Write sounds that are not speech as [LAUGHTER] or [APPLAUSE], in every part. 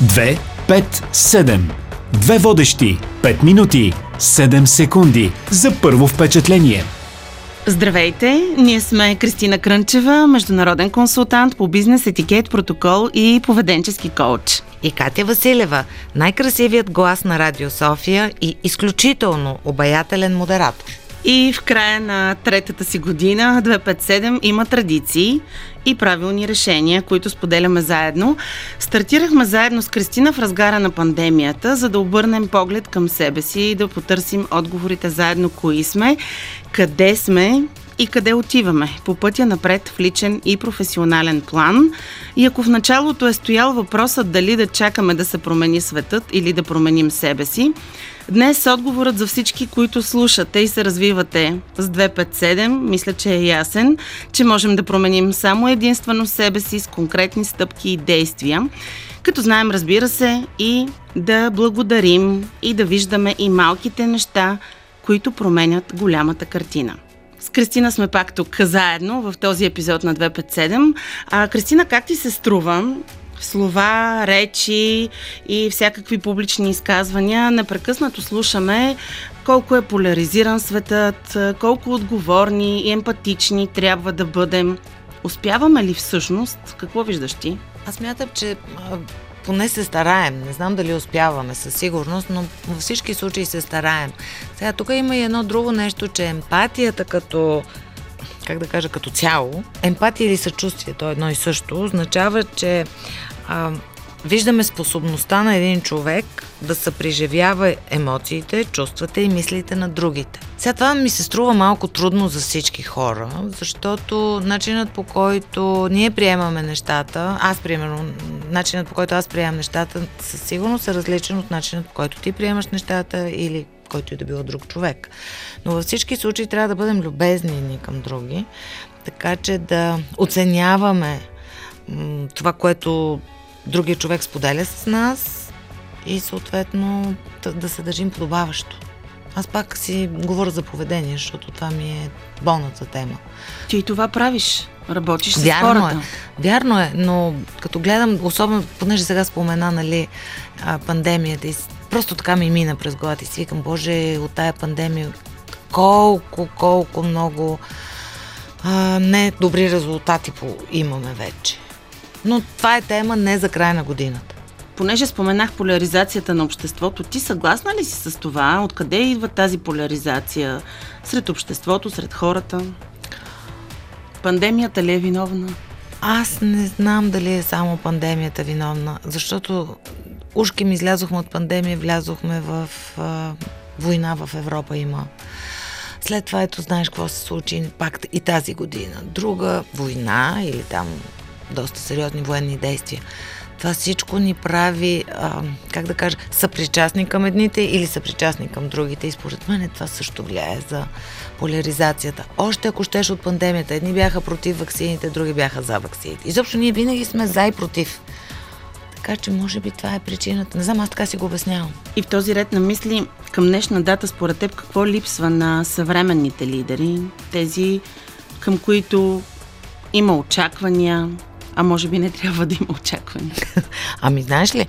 2, 5, 7. Две водещи. 5 минути. 7 секунди. За първо впечатление. Здравейте! Ние сме Кристина Крънчева, международен консултант по бизнес, етикет, протокол и поведенчески коуч. И Катя Василева, най-красивият глас на Радио София и изключително обаятелен модератор. И в края на третата си година 257 има традиции и правилни решения, които споделяме заедно. Стартирахме заедно с Кристина в разгара на пандемията, за да обърнем поглед към себе си и да потърсим отговорите заедно кои сме, къде сме и къде отиваме по пътя напред в личен и професионален план. И ако в началото е стоял въпросът дали да чакаме да се промени светът или да променим себе си, Днес отговорът за всички, които слушате и се развивате с 257, мисля, че е ясен, че можем да променим само единствено себе си с конкретни стъпки и действия. Като знаем, разбира се, и да благодарим и да виждаме и малките неща, които променят голямата картина. С Кристина сме пак тук заедно в този епизод на 257. А, Кристина, как ти се струва слова, речи и всякакви публични изказвания. Непрекъснато слушаме колко е поляризиран светът, колко отговорни и емпатични трябва да бъдем. Успяваме ли всъщност? Какво виждаш ти? Аз мятам, че поне се стараем. Не знам дали успяваме със сигурност, но във всички случаи се стараем. Сега, тук има и едно друго нещо, че емпатията като как да кажа, като цяло, емпатия или съчувствие, то е едно и също, означава, че а, виждаме способността на един човек да съпреживява емоциите, чувствата и мислите на другите. Сега това ми се струва малко трудно за всички хора, защото начинът по който ние приемаме нещата, аз примерно, начинът по който аз приемам нещата със сигурност е различен от начинът по който ти приемаш нещата или който и да било друг човек. Но във всички случаи трябва да бъдем любезни ни към други, така че да оценяваме това, което другия човек споделя с нас и съответно да се държим подобаващо. Аз пак си говоря за поведение, защото това ми е болната тема. Ти и това правиш. Работиш с Вярно хората. Е. Вярно е, но като гледам, особено, понеже сега спомена, нали, пандемията и просто така ми мина през главата и си викам, Боже, от тая пандемия колко, колко много а, не добри резултати по, имаме вече. Но това е тема не за края на годината. Понеже споменах поляризацията на обществото, ти съгласна ли си с това? Откъде идва тази поляризация сред обществото, сред хората? Пандемията ли е виновна? Аз не знам дали е само пандемията виновна, защото ушки ми излязохме от пандемия, влязохме в а, война в Европа има. След това ето знаеш какво се случи пак и тази година. Друга война или там доста сериозни военни действия. Това всичко ни прави, а, как да кажа, съпричастни към едните или съпричастни към другите. И според мен това също влияе за поляризацията. Още ако щеш от пандемията, едни бяха против ваксините, други бяха за ваксините. Изобщо ние винаги сме за и против. Така че може би това е причината. Не знам, аз така си го обяснявам. И в този ред на мисли, към днешна дата, според теб, какво липсва на съвременните лидери? Тези, към които има очаквания, а може би не трябва да има очаквания. [LAUGHS] ами знаеш ли,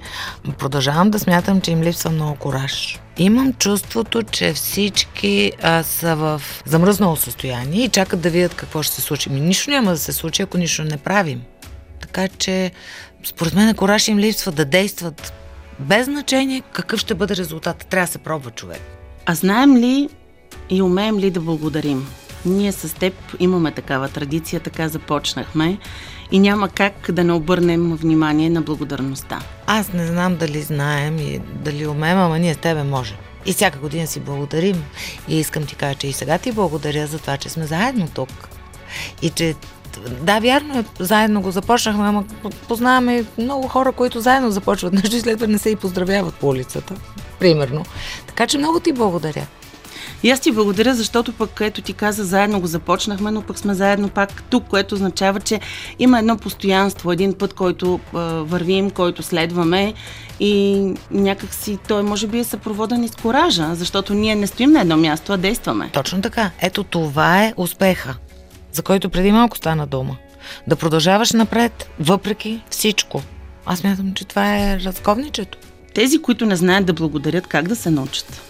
продължавам да смятам, че им липсва много кораж. Имам чувството, че всички а, са в замръзнало състояние и чакат да видят какво ще се случи. Ми нищо няма да се случи, ако нищо не правим. Така че, според мен, кораж им липсва да действат без значение какъв ще бъде резултат. Трябва да се пробва човек. А знаем ли и умеем ли да благодарим? Ние с теб имаме такава традиция, така започнахме и няма как да не обърнем внимание на благодарността. Аз не знам дали знаем и дали умеем, ама ние с тебе можем. И всяка година си благодарим. И искам ти кажа, че и сега ти благодаря за това, че сме заедно тук. И че да, вярно е, заедно го започнахме, ама познаваме много хора, които заедно започват нещо и след това не се и поздравяват по улицата. Примерно. Така че много ти благодаря. И аз ти благодаря, защото пък, ето ти каза, заедно го започнахме, но пък сме заедно пак тук, което означава, че има едно постоянство, един път, който а, вървим, който следваме и някакси той може би е съпроводен и с коража, защото ние не стоим на едно място, а действаме. Точно така. Ето това е успеха, за който преди малко стана дума. Да продължаваш напред, въпреки всичко. Аз мятам, че това е разковничето. Тези, които не знаят да благодарят, как да се научат?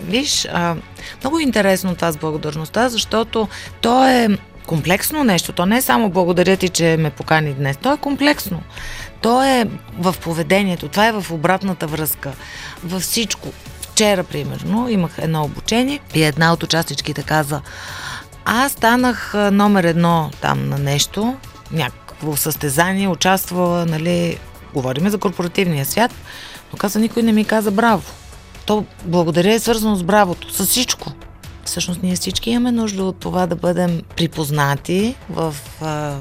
Виж, а, много е интересно това с благодарността, защото то е комплексно нещо. То не е само благодаря ти, че ме покани днес. То е комплексно. То е в поведението, това е в обратната връзка, във всичко. Вчера, примерно, имах едно обучение и една от участничките каза, аз станах номер едно там на нещо, някакво състезание, участвала, нали, говориме за корпоративния свят, но каза, никой не ми каза браво. То благодаря е свързано с бравото, с всичко. Всъщност ние всички имаме нужда от това да бъдем припознати в а,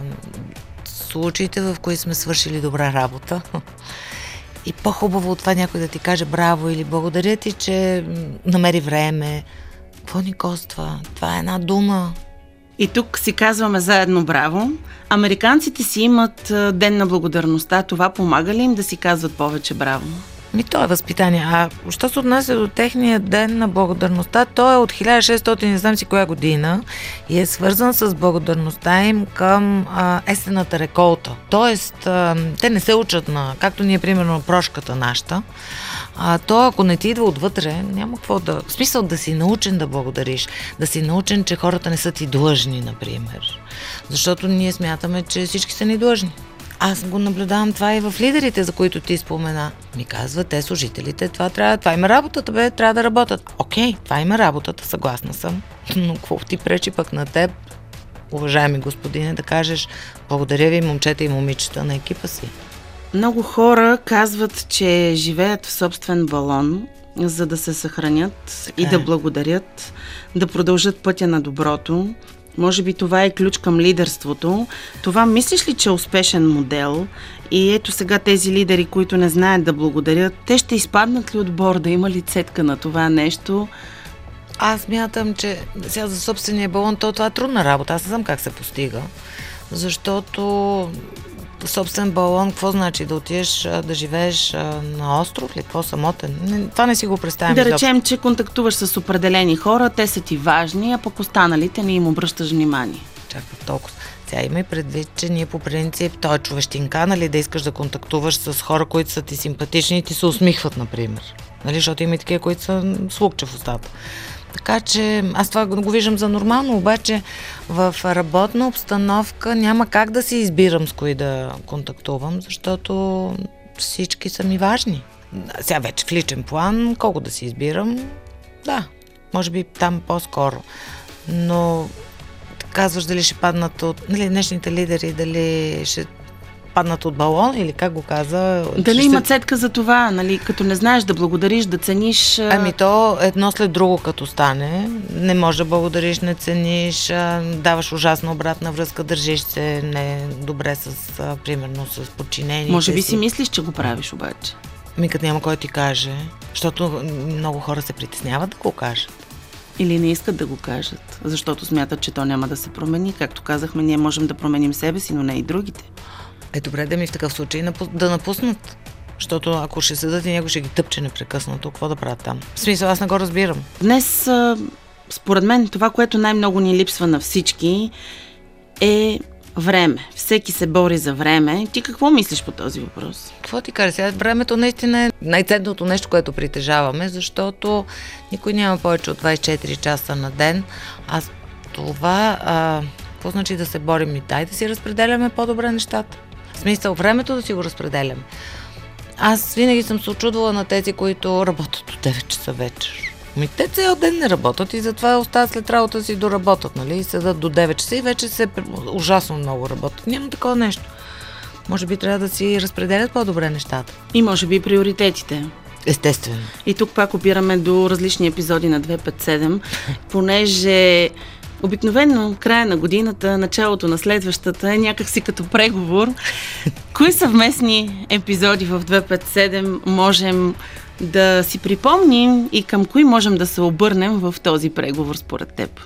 случаите, в които сме свършили добра работа. [LAUGHS] И по-хубаво от това някой да ти каже браво или благодаря ти, че намери време. Какво ни коства? Това е една дума. И тук си казваме заедно браво. Американците си имат ден на благодарността. Това помага ли им да си казват повече браво? Ми то е възпитание. А що се отнася до техния ден на благодарността, той е от 1600, не знам си коя година и е свързан с благодарността им към а, есената реколта. Тоест, а, те не се учат на, както ние, примерно, прошката нашата, а, то ако не ти идва отвътре, няма какво да... В смисъл да си научен да благодариш, да си научен, че хората не са ти длъжни, например. Защото ние смятаме, че всички са ни длъжни. Аз го наблюдавам това и в лидерите, за които ти спомена. Ми казва, те служителите, това трябва, това има работата, бе, трябва да работят. Окей, това има работата, съгласна съм. [LAUGHS] Но какво ти пречи пък на теб, уважаеми господине, да кажеш благодаря ви, момчета и момичета на екипа си? Много хора казват, че живеят в собствен балон, за да се съхранят така и да е. благодарят, да продължат пътя на доброто. Може би това е ключ към лидерството. Това мислиш ли, че е успешен модел? И ето сега тези лидери, които не знаят да благодарят, те ще изпаднат ли от борда? Има ли цетка на това нещо? Аз мятам, че сега за собствения балон, то това е трудна работа. Аз не знам как се постига. Защото собствен балон, какво значи? Да отидеш да живееш на остров ли? Какво самотен? Не, това не си го представям. Да речем, че контактуваш с определени хора, те са ти важни, а пък останалите не им обръщаш внимание. Чакай толкова. Сега има и предвид, че ние по принцип, той е човещинка, нали, да искаш да контактуваш с хора, които са ти симпатични и ти се усмихват, например. Нали, защото има и такива, които са слукче в устата. Така че аз това го виждам за нормално, обаче в работна обстановка няма как да си избирам с кои да контактувам, защото всички са ми важни. Сега вече в личен план, колко да си избирам, да, може би там по-скоро. Но казваш дали ще паднат от нали, днешните лидери, дали ще паднат от балон или как го каза? Дали има цетка за това, нали, като не знаеш да благодариш, да цениш? Ами то едно след друго като стане. Не може да благодариш, не цениш, даваш ужасна обратна връзка, държиш се не добре с, примерно, с подчинени. Може би си мислиш, че го правиш обаче. Ми като няма кой ти каже, защото много хора се притесняват да го кажат. Или не искат да го кажат, защото смятат, че то няма да се промени. Както казахме, ние можем да променим себе си, но не и другите. Е, добре да ми в такъв случай да напуснат. Защото ако ще седат и някой ще ги тъпче непрекъснато, какво да правят там? В смисъл, аз не го разбирам. Днес, според мен, това, което най-много ни липсва на всички, е време. Всеки се бори за време. Ти какво мислиш по този въпрос? Какво ти кажа? Сега времето наистина е най-ценното нещо, което притежаваме, защото никой няма повече от 24 часа на ден. А това, а, какво значи да се борим и дай да си разпределяме по-добре нещата? Смисъл, времето да си го разпределям. Аз винаги съм се очудвала на тези, които работят до 9 часа вечер. Ми те цял ден не работят и затова остават след работа си доработат, нали? И седат до 9 часа и вече се ужасно много работят. Няма такова нещо. Може би трябва да си разпределят по-добре нещата. И може би приоритетите. Естествено. И тук пак опираме до различни епизоди на 257, понеже Обикновено края на годината, началото на следващата е някакси като преговор. Кои съвместни епизоди в 257 можем да си припомним и към кои можем да се обърнем в този преговор според теб?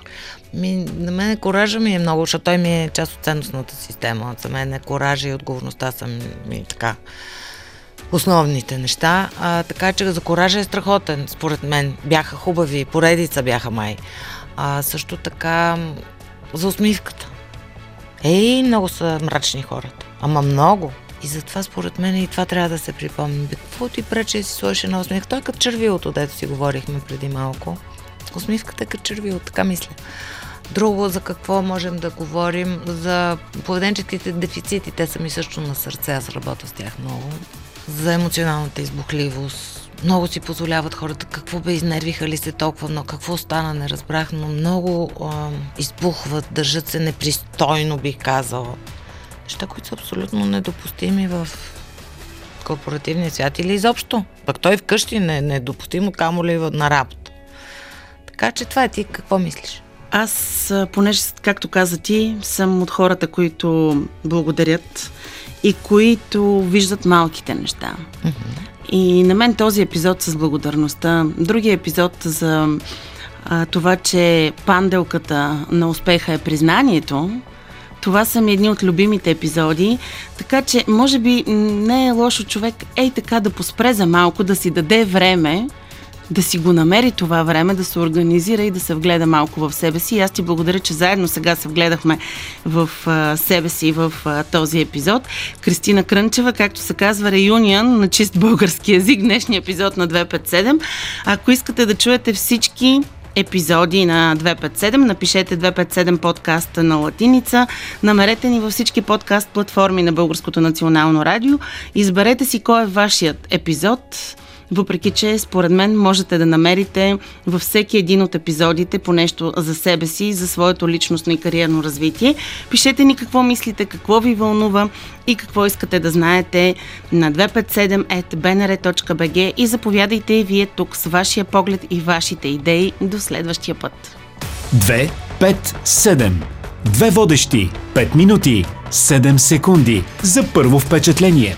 Ми, на мен коража ми е много, защото той ми е част от ценностната система. За мен е коража и отговорността са ми така основните неща. А, така че за коража е страхотен, според мен. Бяха хубави, поредица бяха май. А също така за усмивката. Ей, много са мрачни хората. Ама много. И затова според мен и това трябва да се припомни. Бе, какво ти пречи си сложиш една усмивка? Той е като червилото, дето си говорихме преди малко. Усмивката е като червилото, така мисля. Друго, за какво можем да говорим? За поведенческите дефицити. Те са ми също на сърце. Аз работя с тях много. За емоционалната избухливост. Много си позволяват хората. Какво бе, изнервиха ли се толкова много? Какво стана, не разбрах, но много а, избухват, държат се непристойно, бих казала. Неща, които са абсолютно недопустими в корпоративния свят или изобщо. Пък той вкъщи не, недопустимо, камо ли на работа. Така че това е ти. Какво мислиш? Аз, понеже, както каза ти, съм от хората, които благодарят и които виждат малките неща. Mm-hmm. И на мен този епизод с благодарността, другия епизод за а, това, че панделката на успеха е признанието, това са ми едни от любимите епизоди, така че може би не е лошо човек ей така да поспре за малко, да си даде време, да си го намери това време, да се организира и да се вгледа малко в себе си. И аз ти благодаря, че заедно сега се вгледахме в а, себе си в а, този епизод. Кристина Крънчева, както се казва, реюнион на чист български язик, днешния епизод на 257. Ако искате да чуете всички епизоди на 257. Напишете 257 подкаста на латиница. Намерете ни във всички подкаст платформи на Българското национално радио. Изберете си кой е вашият епизод въпреки че според мен можете да намерите във всеки един от епизодите по нещо за себе си, за своето личностно и кариерно развитие. Пишете ни какво мислите, какво ви вълнува и какво искате да знаете на 257.bnr.bg и заповядайте и вие тук с вашия поглед и вашите идеи до следващия път. 2, 5, 7. Две водещи. 5 минути. 7 секунди. За първо впечатление.